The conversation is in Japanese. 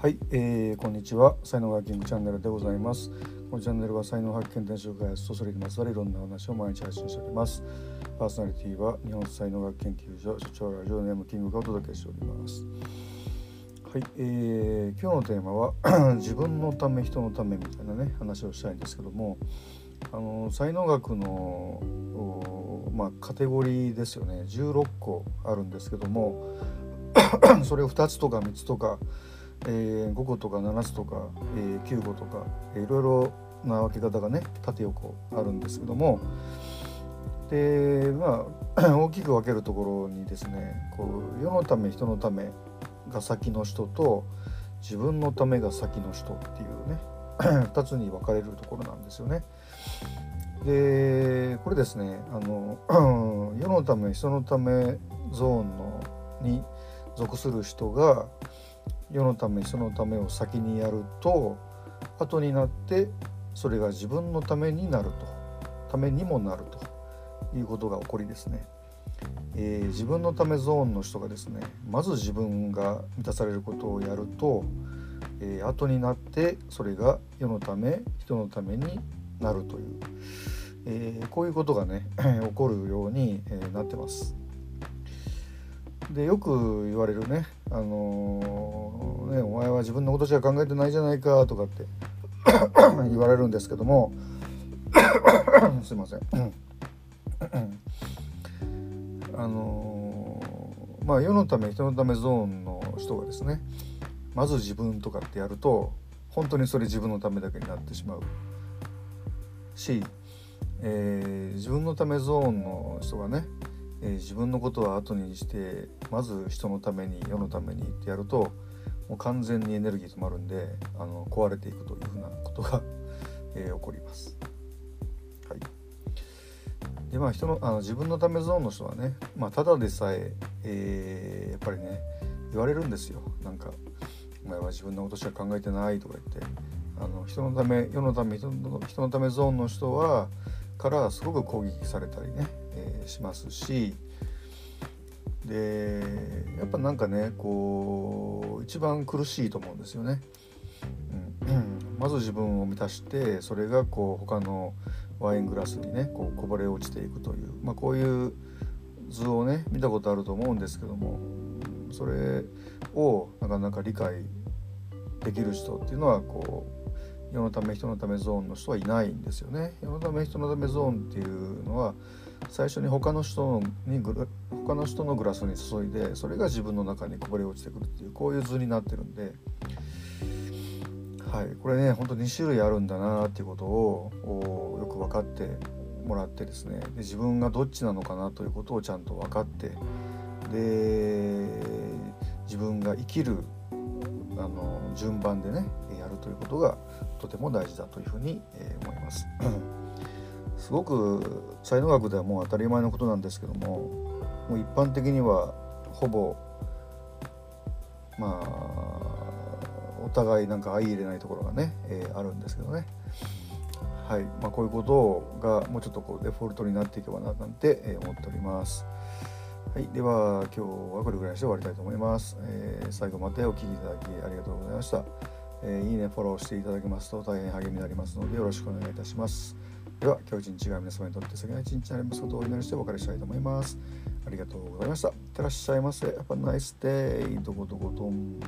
はい、えー、こんにちは。才能学キングチャンネルでございます。このチャンネルは才能発見転職開発とそれにまつわるいろんな話を毎日配信しております。パーソナリティは日本才能学研究所所長ラジオネームキングがお届けしております。はい、えー、今日のテーマは 自分のため人のためみたいなね話をしたいんですけどもあの才能学のまあ、カテゴリーですよね。16個あるんですけども それを2つとか3つとかえー、5個とか7つとか、えー、9個とか、えー、いろいろな分け方がね縦横あるんですけどもでまあ 大きく分けるところにですねこう世のため人のためが先の人と自分のためが先の人っていうね 2つに分かれるところなんですよね。でこれですねあの 世のため人のためゾーンのに属する人が世のためそのためを先にやると後になってそれが自分のためになるとためにもなるということが起こりですね、えー、自分のためゾーンの人がですねまず自分が満たされることをやると、えー、後になってそれが世のため人のためになるという、えー、こういうことがね 起こるように、えなってます。でよく言われるね「あのー、ねお前は自分のことしか考えてないじゃないか」とかって 言われるんですけども すいません。あのー、まあ世のため人のためゾーンの人がですねまず自分とかってやると本当にそれ自分のためだけになってしまう。し、えー、自分のためゾーンの人がねえー、自分のことは後にしてまず人のために世のためにってやるともう完全にエネルギー止まるんであの壊れていくというふうなことが、えー、起こります。はい、でまあ人のあの自分のためゾーンの人はね、まあ、ただでさええー、やっぱりね言われるんですよ。なんか「お前は自分のことしか考えてない」とか言って。あの人のため世のため人の人のためゾーンの人はからすごく攻撃されたりねえー、しますしでやっぱなんかねこう一番苦しいと思うんですよね。うん、まず自分を満たしてそれがこう他のワイングラスにねこうこぼれ落ちていくという、まあ、こういう図をね見たことあると思うんですけどもそれをなかなか理解できる人っていうのはこう世のため人のためゾーンの人はいないんですよね。世のため人のためゾーンっていうのは最初に他の人に他の人のグラスに注いでそれが自分の中にこぼれ落ちてくるっていうこういう図になってるんで、はい、これね本当2種類あるんだなっていうことをよく分かってもらってですね。で自分がどっちなのかなということをちゃんと分かって。で自分が生きるあの順番でねやるということがとても大事だというふうに、え思います。すごく才能学ではもう当たり前のことなんですけどももう一般的にはほぼまあお互いなんか相入れないところがね、えー、あるんですけどねはいまあ、こういうことがもうちょっとこうデフォルトになっていけばななんて、思っております。はい、では今日はこれぐらいにして終わりたいと思います。えー、最後までお聴きいただきありがとうございました。えー、いいね、フォローしていただけますと大変励みになりますのでよろしくお願いいたします。では今日一日が皆様にとって素敵な一日になりますことをお祈りしてお別れしたいと思いますありがとうございましたいってらっしゃいませ Have a nice day どこどこどん